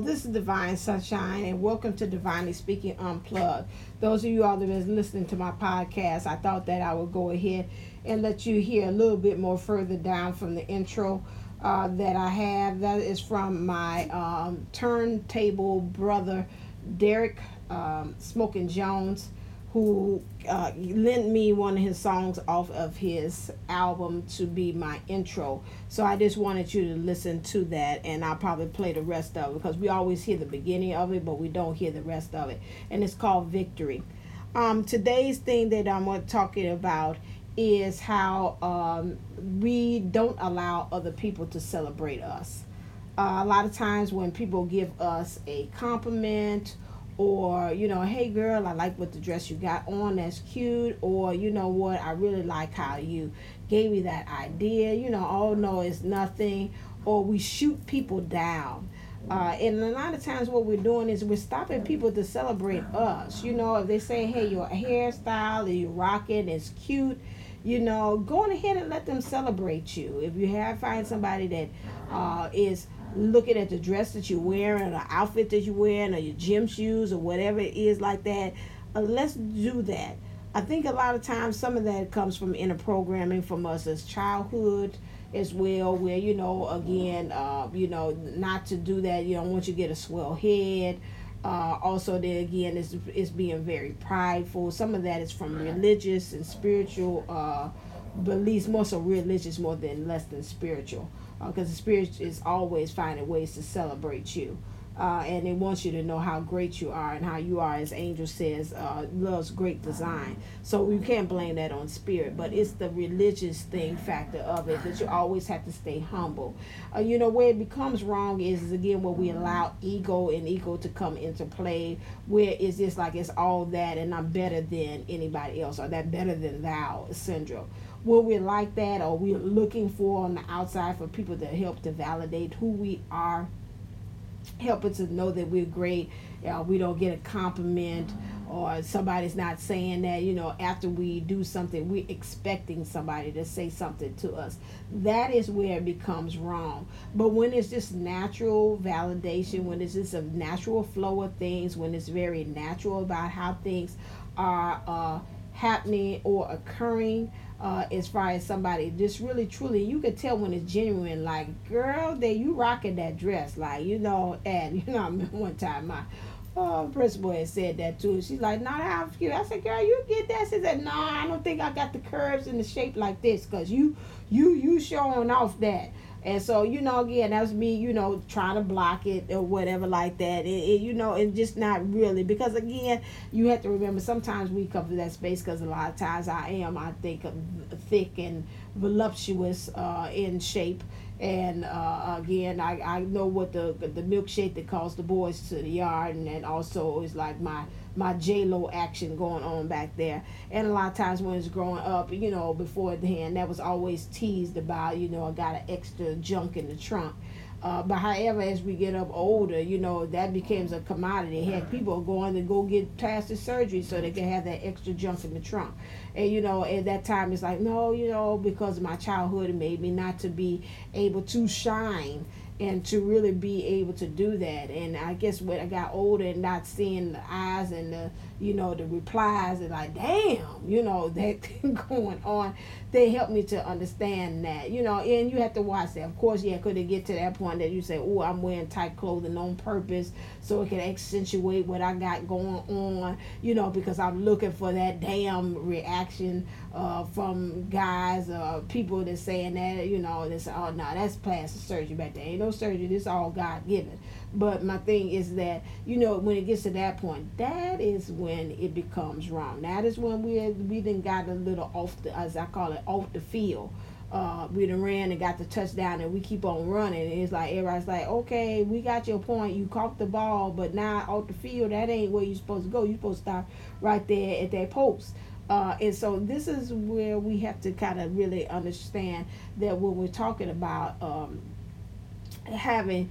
This is Divine Sunshine, and welcome to Divinely Speaking Unplugged. Those of you all that have been listening to my podcast, I thought that I would go ahead and let you hear a little bit more further down from the intro uh, that I have. That is from my um, turntable brother, Derek um, Smokin Jones who uh, lent me one of his songs off of his album to be my intro. So I just wanted you to listen to that, and I'll probably play the rest of it because we always hear the beginning of it, but we don't hear the rest of it. And it's called Victory. Um, today's thing that I'm talking about is how um, we don't allow other people to celebrate us. Uh, a lot of times when people give us a compliment or you know hey girl i like what the dress you got on that's cute or you know what i really like how you gave me that idea you know oh no it's nothing or we shoot people down. Uh, and a lot of times what we're doing is we're stopping people to celebrate us you know if they say hey your hairstyle you rock it it's cute you know go on ahead and let them celebrate you. If you have find somebody that uh, is looking at the dress that you're wearing or the outfit that you're wearing or your gym shoes or whatever it is like that uh, let's do that. I think a lot of times some of that comes from inner programming from us as childhood as well where you know again uh, you know not to do that you don't want you to get a swell head. Uh, also there again is is being very prideful. Some of that is from religious and spiritual uh, beliefs more so religious more than less than spiritual because uh, the spirit is always finding ways to celebrate you. Uh, and it wants you to know how great you are and how you are, as Angel says, uh, loves great design. So you can't blame that on spirit, but it's the religious thing factor of it that you always have to stay humble. Uh, you know, where it becomes wrong is, is again where we allow ego and ego to come into play, where it's just like it's all that and I'm better than anybody else or that better than thou syndrome what we're like that or we're looking for on the outside for people to help to validate who we are helping to know that we're great uh, we don't get a compliment or somebody's not saying that you know after we do something we're expecting somebody to say something to us. That is where it becomes wrong. But when it's just natural validation when it's just a natural flow of things when it's very natural about how things are uh, happening or occurring uh, as far as somebody just really truly you could tell when it's genuine like girl that you rocking that dress like you know and you know I remember one time my uh, principal had said that too she's like not how cute I said girl you get that? She said no I don't think I got the curves and the shape like this because you you you showing off that and so, you know, again, that was me, you know, trying to block it or whatever like that. It, it, you know, and just not really. Because, again, you have to remember sometimes we come to that space because a lot of times I am, I think, thick and voluptuous uh, in shape and uh, again I, I know what the the milkshake that calls the boys to the yard and, and also is like my my j-lo action going on back there and a lot of times when it's growing up you know before then that was always teased about you know i got an extra junk in the trunk uh, but however, as we get up older, you know, that becomes a commodity. Heck, people are going to go get plastic surgery so they can have that extra junk in the trunk. And, you know, at that time, it's like, no, you know, because my childhood, made me not to be able to shine and to really be able to do that. And I guess when I got older and not seeing the eyes and the, you know, the replies and like, damn, you know, that thing going on, they helped me to understand that, you know, and you have to watch that. Of course, yeah, could it get to that point that you say, oh, I'm wearing tight clothing on purpose so it can accentuate what I got going on, you know, because I'm looking for that damn reaction uh, from guys, uh, people that saying that, you know, say, oh, no, that's plastic surgery back there. Ain't no surgery. This all God given. But my thing is that, you know, when it gets to that point, that is when it becomes wrong. That is when we we then got a little off the, as I call it, off the field. Uh, we done ran and got the touchdown and we keep on running. And it's like everybody's like, okay, we got your point. You caught the ball, but now off the field, that ain't where you're supposed to go. You're supposed to stop right there at that post. Uh, and so this is where we have to kind of really understand that when we're talking about um, having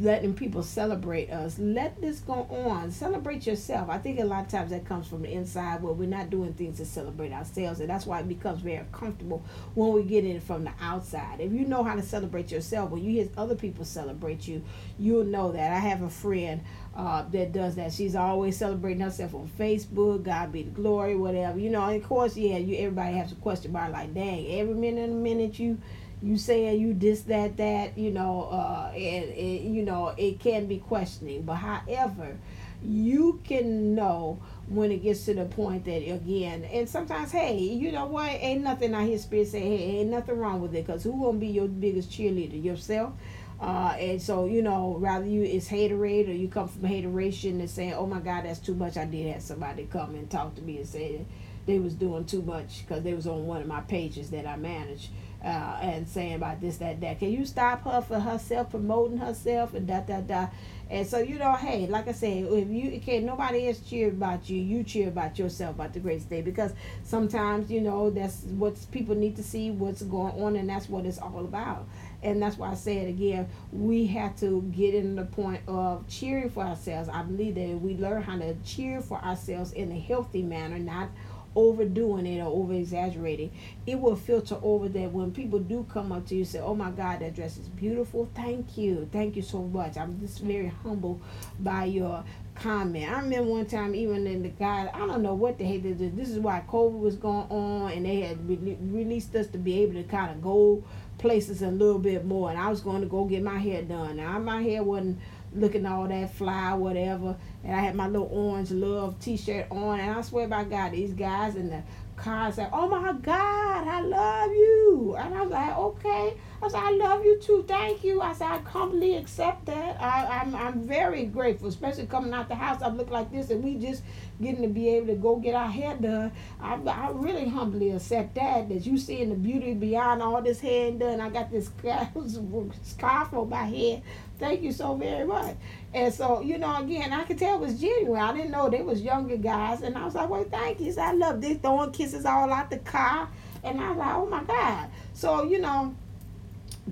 letting people celebrate us. Let this go on. Celebrate yourself. I think a lot of times that comes from the inside where we're not doing things to celebrate ourselves and that's why it becomes very comfortable when we get in from the outside. If you know how to celebrate yourself when you hear other people celebrate you you'll know that. I have a friend uh, that does that. She's always celebrating herself on facebook god be the glory whatever. You know of course yeah you everybody has a question about like dang every minute and minute you you saying you this that that you know uh and, and you know it can be questioning. But however you can know when it gets to the point that again and sometimes hey you know what? Ain't nothing I hear spirit say hey ain't nothing wrong with it because who gonna be your biggest cheerleader? Yourself. Uh, and so you know rather you it's haterade or you come from hateration and saying oh my god that's too much. I did have somebody come and talk to me and say they was doing too much because they was on one of my pages that i manage uh, and saying about this, that, that. Can you stop her for herself promoting herself and da da da? And so you know, hey, like I said, if you can't, nobody else cheer about you, you cheer about yourself about the great day because sometimes you know that's what people need to see what's going on, and that's what it's all about. And that's why I say it again. We have to get in the point of cheering for ourselves. I believe that we learn how to cheer for ourselves in a healthy manner, not overdoing it or over exaggerating, it will filter over that when people do come up to you say, Oh my God, that dress is beautiful. Thank you. Thank you so much. I'm just very humble by your comment. I remember one time, even in the guy, I don't know what the heck they did. This is why COVID was going on, and they had re- released us to be able to kind of go places a little bit more. And I was going to go get my hair done. Now, my hair wasn't looking all that fly, whatever. And I had my little orange love T-shirt on, and I swear by God, these guys in the car said, "Oh my God, I love you," and I was like, "Okay." I said, "I love you too. Thank you." I said, "I humbly accept that. I, I'm I'm very grateful, especially coming out the house. I look like this, and we just getting to be able to go get our hair done. I I really humbly accept that. That you seeing the beauty beyond all this hair and done. I got this scarf on my head Thank you so very much. And so, you know, again, I could tell it was genuine. I didn't know they was younger guys. And I was like, well, thank you. So I love this throwing kisses all out the car. And I was like, oh my God. So, you know,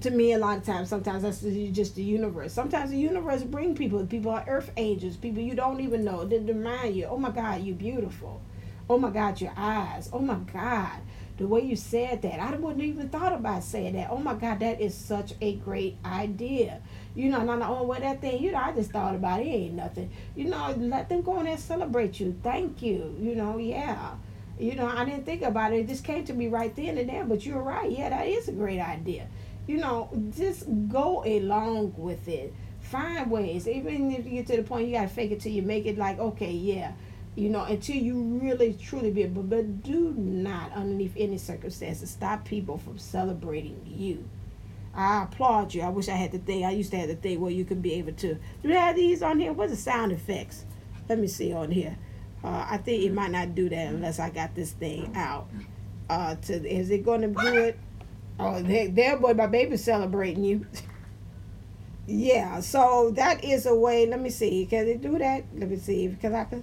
to me, a lot of times, sometimes that's just the universe. Sometimes the universe bring people. People are earth angels. People you don't even know. They remind you, oh my God, you're beautiful. Oh my God, your eyes. Oh my God the way you said that, I wouldn't even thought about saying that. Oh my God, that is such a great idea. You know, not oh well that thing, you know, I just thought about it, it ain't nothing. You know, let them go in and celebrate you. Thank you. You know, yeah. You know, I didn't think about it. It just came to me right then and there, but you're right. Yeah, that is a great idea. You know, just go along with it. Find ways. Even if you get to the point you gotta fake it till you make it like, okay, yeah you know, until you really truly be able. But do not, underneath any circumstances, stop people from celebrating you. I applaud you. I wish I had the thing. I used to have the thing where you could be able to. Do they have these on here? What's the sound effects? Let me see on here. Uh, I think it might not do that unless I got this thing out. Uh, to is it going to do it? Oh, there, there, boy, my baby's celebrating you. yeah, so that is a way. Let me see. Can they do that? Let me see. Because I can.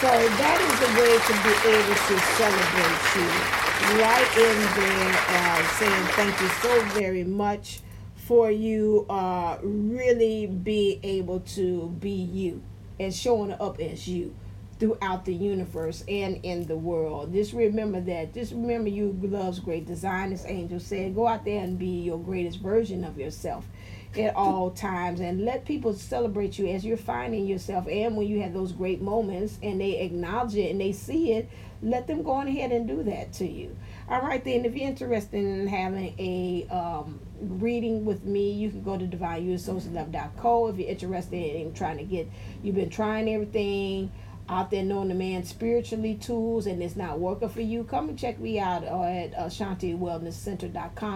So that is a way to be able to celebrate you right in there, uh, saying thank you so very much for you uh, really being able to be you and showing up as you throughout the universe and in the world. Just remember that. Just remember you loves great design, as Angel said. Go out there and be your greatest version of yourself at all times and let people celebrate you as you're finding yourself and when you have those great moments and they acknowledge it and they see it let them go on ahead and do that to you all right then if you're interested in having a um, reading with me you can go to divineusassociates.co if you're interested in trying to get you've been trying everything out there knowing the man spiritually tools and it's not working for you, come and check me out uh, at uh,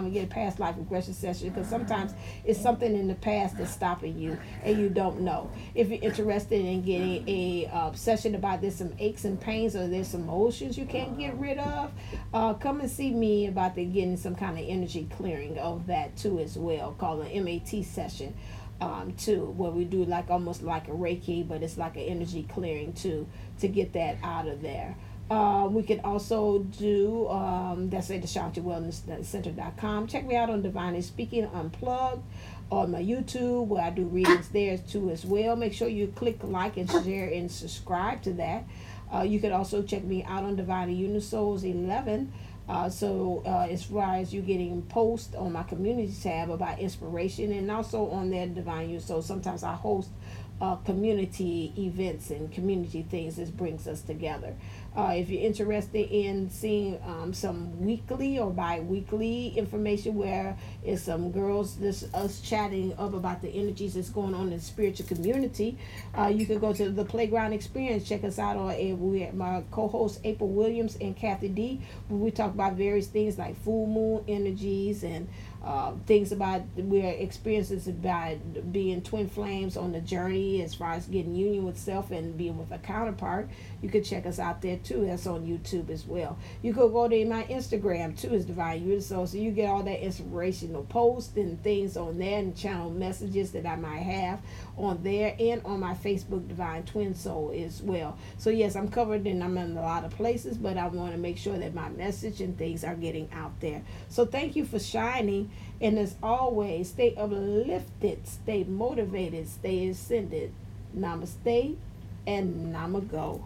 and get a past life regression session because sometimes it's something in the past that's stopping you and you don't know. If you're interested in getting a uh, session about there's some aches and pains or there's some emotions you can't get rid of, uh, come and see me about the getting some kind of energy clearing of that too as well, called an MAT session um, too, where we do like almost like a Reiki, but it's like an energy clearing too to get that out of there Uh, we can also do um, that's at the Shanti Wellness Center.com. Check me out on Divinely Speaking Unplugged on my YouTube where I do readings there too as well. Make sure you click like and share and subscribe to that. Uh, you can also check me out on Divinely Unisouls 11. Uh, so uh, as far as you getting posts on my community tab about inspiration and also on their Divine Use. So sometimes I host uh, community events and community things that brings us together. Uh, if you're interested in seeing um, some weekly or bi-weekly information where it's some girls this us chatting up about the energies that's going on in the spiritual community uh, you can go to the playground experience. Check us out on uh, we my co-host april williams and kathy d we talk about various things like full moon energies and uh, things about we're experiences by being twin flames on the journey as far as getting union with self and being with a counterpart. You can check us out there too. That's on youtube as well. You could go to my instagram too is divine unisoul. So you get all that inspirational posts and things on there and channel messages that i might have on there and on my facebook divine twin soul as well. So yes i'm covered and i'm in a lot of places but i want to make sure that my message and things are getting out there. So thank you for shining and as always, stay uplifted, stay motivated, stay ascended. Namaste and Namago.